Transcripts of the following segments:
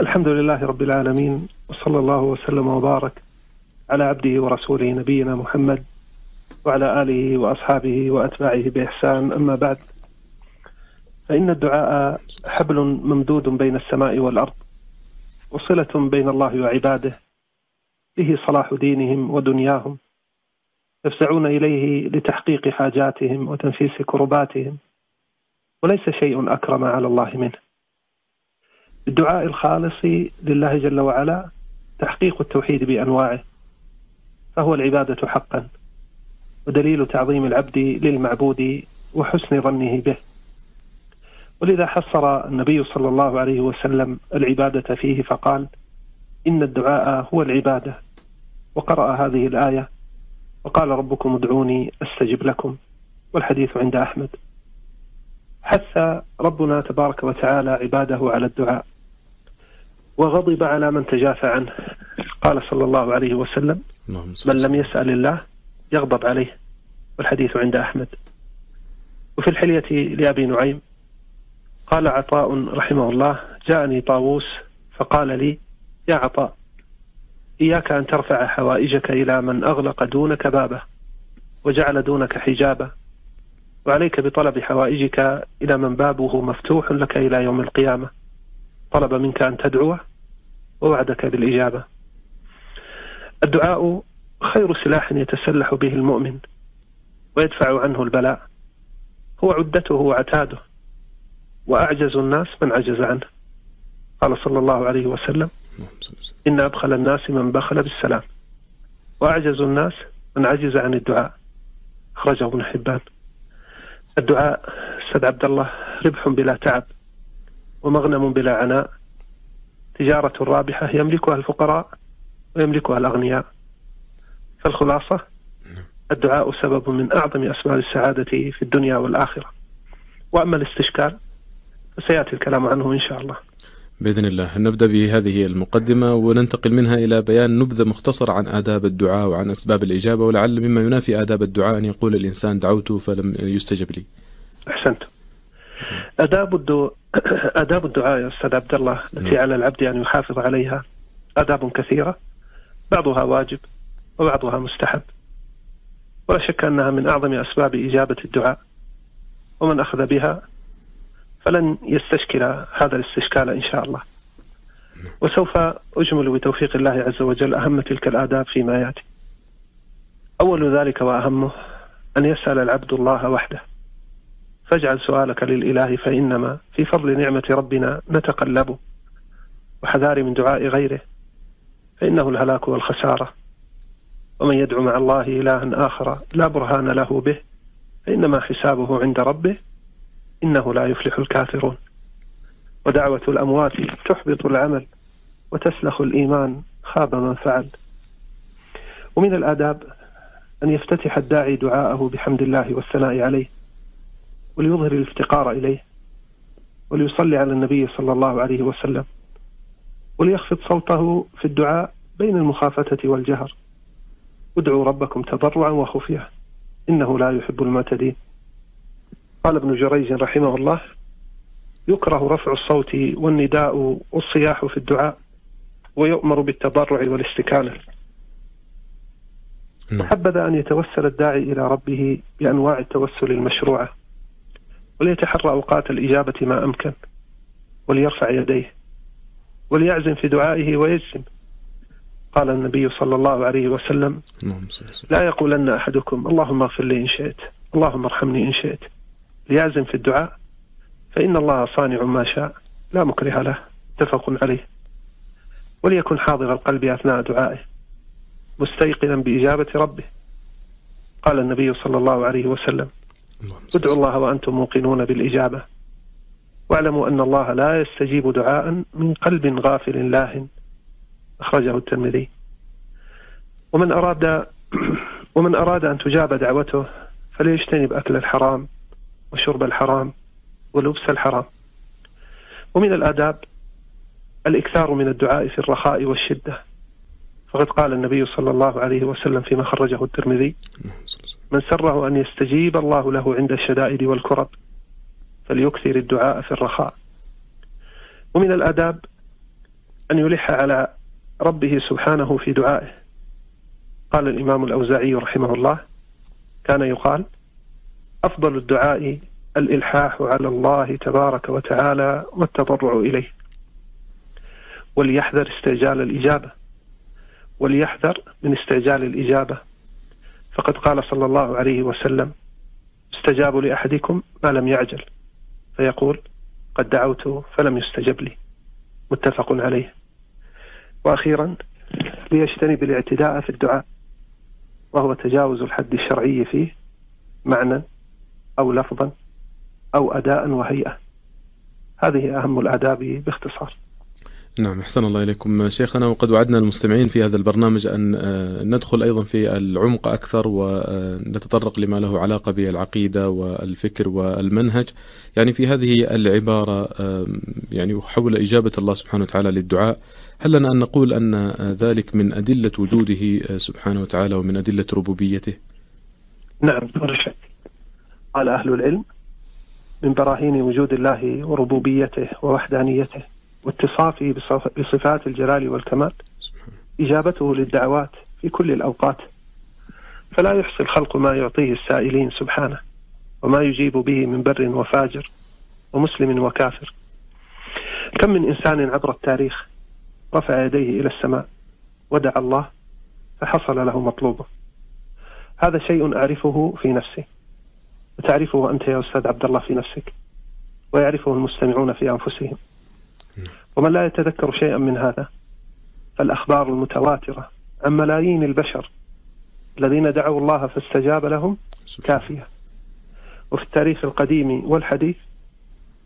الحمد لله رب العالمين وصلى الله وسلم وبارك على عبده ورسوله نبينا محمد وعلى آله وأصحابه وأتباعه بإحسان. أما بعد فإن الدعاء حبل ممدود بين السماء والأرض وصلة بين الله وعباده به صلاح دينهم ودنياهم يفزعون إليه لتحقيق حاجاتهم وتنفيس كرباتهم وليس شيء أكرم على الله منه. الدعاء الخالص لله جل وعلا تحقيق التوحيد بأنواعه فهو العبادة حقا ودليل تعظيم العبد للمعبود وحسن ظنه به. ولذا حصر النبي صلى الله عليه وسلم العبادة فيه فقال إن الدعاء هو العبادة. وقرأ هذه الآية وقال ربكم ادعوني أستجب لكم والحديث عند أحمد. حث ربنا تبارك وتعالى عباده على الدعاء. وغضب على من تجافى عنه. قال صلى الله عليه وسلم من لم يسأل الله يغضب عليه. والحديث عند أحمد. وفي الحلية لأبي نعيم قال عطاء رحمه الله جاءني طاووس فقال لي يا عطاء إياك أن ترفع حوائجك إلى من أغلق دونك بابه وجعل دونك حجابه وعليك بطلب حوائجك إلى من بابه مفتوح لك إلى يوم القيامة. طلب منك أن تدعوه؟ ووعدك بالإجابة. الدعاء خير سلاح يتسلح به المؤمن ويدفع عنه البلاء. هو عدته وعتاده وأعجز الناس من عجز عنه. قال صلى الله عليه وسلم إن أبخل الناس من بخل بالسلام وأعجز الناس من عجز عن الدعاء. أخرجه ابن حبان. الدعاء أستاذ عبد الله ربح بلا تعب. ومغنم بلا عناء. تجارة رابحة يملكها الفقراء ويملكها الأغنياء. فالخلاصة الدعاء سبب من أعظم أسباب السعادة في الدنيا والآخرة. وأما الاستشكال فسيأتي الكلام عنه إن شاء الله. بإذن الله. نبدأ بهذه المقدمة وننتقل منها إلى بيان نبذة مختصرة عن آداب الدعاء وعن أسباب الإجابة ولعل مما ينافي آداب الدعاء أن يقول الإنسان دعوت فلم يستجب لي. أحسنت. آداب الدعاء آداب الدعاء يا أستاذ عبد الله. التي نعم. على العبد أن يحافظ عليها. آداب كثيرة. بعضها واجب وبعضها مستحب. ولا شك أنها من أعظم أسباب إجابة الدعاء. ومن أخذ بها فلن يستشكل هذا الاستشكال إن شاء الله. وسوف أجمل بتوفيق الله عز وجل أهم تلك الآداب فيما يأتي. أول ذلك وأهمه أن يسأل العبد الله وحده. فاجعل سؤالك للإله فإنما في فضل نعمة ربنا نتقلب. وحذار من دعاء غيره فإنه الهلاك والخسارة. ومن يدعو مع الله إلها آخر لا برهان له به فإنما حسابه عند ربه إنه لا يفلح الكافرون. ودعوة الأموات تحبط العمل وتسلخ الإيمان خاب من فعل. ومن الآداب أن يفتتح الداعي دعاءه بحمد الله والثناء عليه. وليظهر الافتقار إليه وليصلي على النبي صلى الله عليه وسلم وليخفض صوته في الدعاء بين المخافة والجهر. ادعوا ربكم تضرعا وخفية إنه لا يحب المعتدين. قال ابن جريج رحمه الله يكره رفع الصوت والنداء والصياح في الدعاء ويؤمر بالتضرع والاستكانة. حبذا أن يتوسل الداعي إلى ربه بأنواع التوسل المشروعة. وليتحرى أوقات الإجابة ما أمكن وليرفع يديه وليعزم في دعائه ويجزم. قال النبي صلى الله عليه وسلم لا يقولن أحدكم اللهم اغفر لي إن شئت اللهم ارحمني إن شئت ليعزم في الدعاء فإن الله صانع ما شاء لا مكره له متفق عليه. وليكن حاضر القلب أثناء دعائه مستيقنا بإجابة ربه. قال النبي صلى الله عليه وسلم ادعوا الله وأنتم موقنون بالإجابة. واعلموا أن الله لا يستجيب دعاء من قلب غافل لاه أخرجه الترمذي. ومن أراد ومن أراد أن تجاب دعوته فليجتنب أكل الحرام وشرب الحرام ولبس الحرام. ومن الآداب الإكثار من الدعاء في الرخاء والشدة. فقد قال النبي صلى الله عليه وسلم فيما خرجه الترمذي. من سره أن يستجيب الله له عند الشدائد والكرب فليكثر الدعاء في الرخاء. ومن الآداب أن يلح على ربه سبحانه في دعائه. قال الإمام الأوزاعي رحمه الله كان يقال أفضل الدعاء الإلحاح على الله تبارك وتعالى والتضرع إليه. وليحذر استعجال الإجابة. وليحذر من استعجال الإجابة. فقد قال صلى الله عليه وسلم استجاب لأحدكم ما لم يعجل. فيقول قد دعوت فلم يستجب لي. متفق عليه. وأخيرا ليجتنب الاعتداء في الدعاء وهو تجاوز الحد الشرعي فيه معنى أو لفظا أو أداء وهيئة. هذه أهم الآداب باختصار. نعم أحسن الله إليكم. شيخنا وقد وعدنا المستمعين في هذا البرنامج أن آه، ندخل أيضا في العمق أكثر ونتطرق لما له علاقة بالعقيدة والفكر والمنهج. يعني في هذه العبارة يعني حول إجابة الله سبحانه وتعالى للدعاء هل لنا أن نقول أن ذلك من أدلة وجوده آه، سبحانه وتعالى ومن أدلة ربوبيته؟ نعم دون شك. قال أهل العلم من براهين وجود الله وربوبيته ووحدانيته واتصافه بصفات الجلال والكمال. إجابته للدعوات في كل الأوقات. فلا يحصي الخلق ما يعطيه السائلين سبحانه وما يجيب به من بر وفاجر ومسلم وكافر. كم من إنسان عبر التاريخ رفع يديه إلى السماء ودعا الله فحصل له مطلوبه. هذا شيء أعرفه في نفسي. وتعرفه أنت يا أستاذ عبد الله في نفسك ويعرفه المستمعون في أنفسهم. ومن لا يتذكر شيئا من هذا فالأخبار المتواترة. عن ملايين البشر الذين دعوا الله فاستجاب لهم كافية. وفي التاريخ القديم والحديث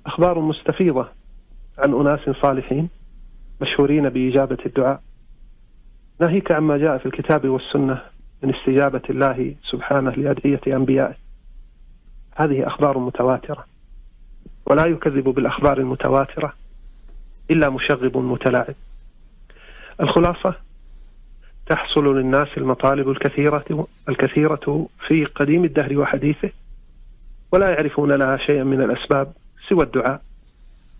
أخبار مستفيضة عن أناس صالحين مشهورين بإجابة الدعاء. ناهيك عما جاء في الكتاب والسنة من استجابة الله سبحانه لأدعية أنبيائه. هذه أخبار متواترة. ولا يكذب بالأخبار المتواترة. إلا مشغب متلاعب. الخلاصة تحصل للناس المطالب الكثيرة الكثيرة في قديم الدهر وحديثه ولا يعرفون لها شيئا من الأسباب سوى الدعاء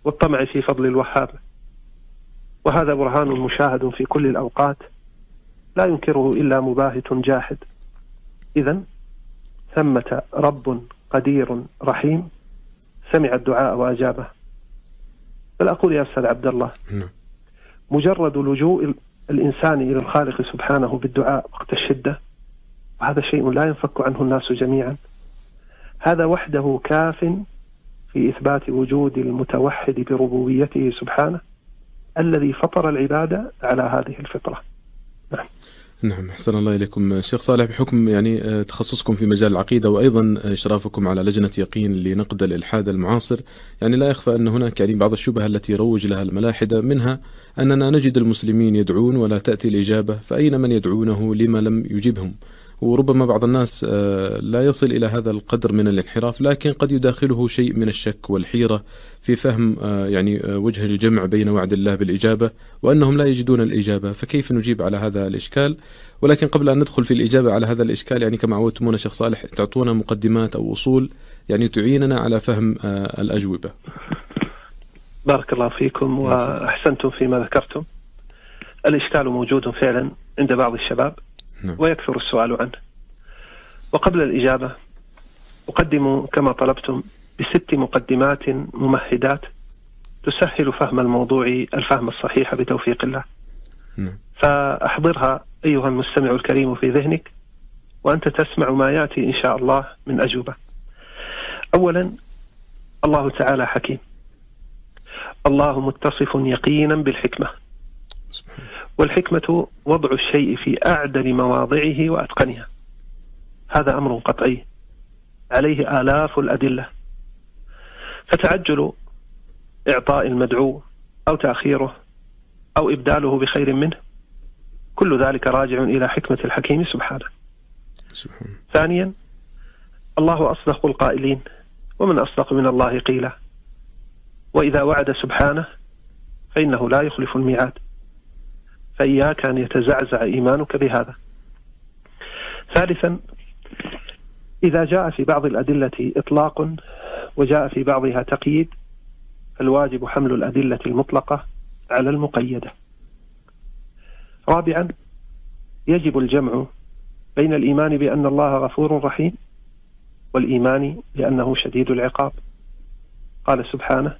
والطمع في فضل الوهاب. وهذا برهان مشاهد في كل الأوقات لا ينكره إلا مباهت جاحد. إذا ثمة رب قدير رحيم سمع الدعاء وأجابه. بل أقول يا أستاذ عبد الله نعم. مجرد لجوء الإنسان إلى الخالق سبحانه بالدعاء وقت الشدة وهذا شيء لا ينفك عنه الناس جميعا. هذا وحده كاف في إثبات وجود المتوحد بربوبيته سبحانه الذي فطر العبادة على هذه الفطرة. نعم. نعم أحسن الله إليكم. شيخ صالح بحكم يعني آه، تخصصكم في مجال العقيدة وأيضا إشرافكم على لجنة يقين لنقد الإلحاد المعاصر يعني لا يخفى أن هناك يعني بعض الشبهة التي روج لها الملاحدة منها أننا نجد المسلمين يدعون ولا تأتي الإجابة فأين من يدعونه لما لم يجبهم؟ وربما بعض الناس آه، لا يصل إلى هذا القدر من الانحراف لكن قد يداخله شيء من الشك والحيرة في فهم آه، يعني آه، وجه الجمع بين وعد الله بالإجابة وأنهم لا يجدون الإجابة. فكيف نجيب على هذا الإشكال؟ ولكن قبل أن ندخل في الإجابة على هذا الإشكال يعني كما عودتمونا شيخ صالح تعطونا مقدمات أو أصول يعني تعيننا على فهم الأجوبة. بارك الله فيكم وأحسنتم فيما ذكرتم. الإشكال موجود فعلا عند بعض الشباب. نعم. ويكثر السؤال عنه. وقبل الإجابة أقدم كما طلبتم بست مقدمات ممهدات تسهل فهم الموضوع الفهم الصحيح بتوفيق الله. نعم. فأحضرها أيها المستمع الكريم في ذهنك وأنت تسمع ما يأتي إن شاء الله من أجوبة. أولا الله تعالى حكيم. الله متصف يقينا بالحكمة. والحكمة وضع الشيء في أعدل مواضعه وأتقنها. هذا أمر قطعي. عليه آلاف الأدلة. فتعجل إعطاء المدعو أو تأخيره أو إبداله بخير منه. كل ذلك راجع إلى حكمة الحكيم سبحانه. سبحانه. ثانيا الله أصدق القائلين ومن أصدق من الله قيلا. وإذا وعد سبحانه فإنه لا يخلف الميعاد. فإياك أن يتزعزع إيمانك بهذا. ثالثا إذا جاء في بعض الأدلة إطلاق وجاء في بعضها تقييد فالواجب حمل الأدلة المطلقة على المقيدة. رابعا يجب الجمع بين الإيمان بأن الله غفور رحيم والإيمان بأنه شديد العقاب. قال سبحانه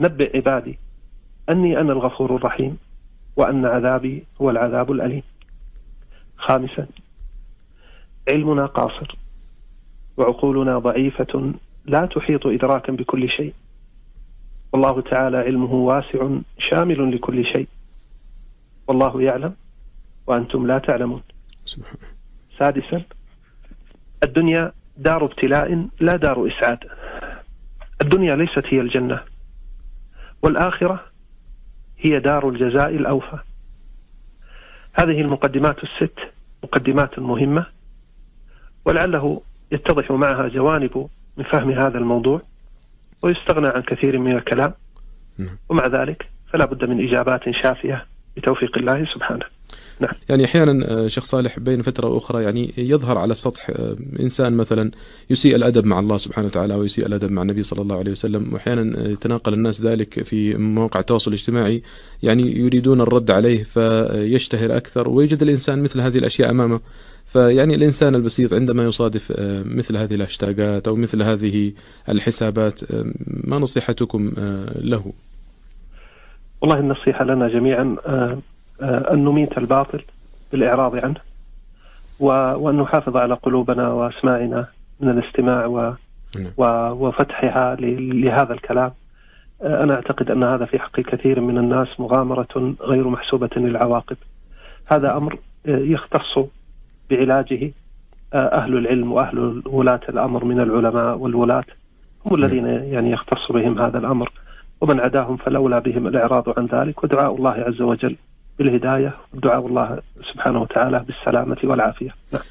نبئ عبادي أني أنا الغفور الرحيم. وأن عذابي هو العذاب الأليم. خامسا علمنا قاصر وعقولنا ضعيفة لا تحيط إدراكا بكل شيء. والله تعالى علمه واسع شامل لكل شيء. والله يعلم وأنتم لا تعلمون. سادسا الدنيا دار ابتلاء لا دار إسعاد. الدنيا ليست هي الجنة. والآخرة هي دار الجزاء الأوفى هذه المقدمات الست مقدمات مهمة ولعله يتضح معها جوانب من فهم هذا الموضوع ويستغنى عن كثير من الكلام نعم. ومع ذلك فلا بد من إجابات شافية بتوفيق الله سبحانه نعم. يعني أحيانا آه، شيخ صالح بين فترة وأخرى يعني يظهر على السطح آه، إنسان مثلا يسيء الأدب مع الله سبحانه وتعالى ويسيء الأدب مع النبي صلى الله عليه وسلم وأحيانا يتناقل الناس ذلك في مواقع التواصل الاجتماعي يعني يريدون الرد عليه فيشتهر أكثر ويجد الإنسان مثل هذه الأشياء أمامه فيعني الإنسان البسيط عندما يصادف آه، مثل هذه الهاشتاجات أو مثل هذه الحسابات ما نصيحتكم له؟ والله النصيحة لنا جميعا آه، أن نميت الباطل بالإعراض عنه وأن نحافظ على قلوبنا وأسماعنا من الاستماع و نعم. وفتحها لهذا الكلام آه، أنا أعتقد أن هذا في حق كثير من الناس مغامرة غير محسوبة للعواقب هذا أمر آه، يختص بعلاجه أهل العلم وأهل ولاة الأمر من العلماء والولاة هم نعم. الذين يعني يختص بهم هذا الأمر ومن عداهم فالأولى بهم الإعراض عن ذلك ودعاء الله عز وجل بالهداية ودعاء الله سبحانه وتعالى بالسلامة والعافية نعم.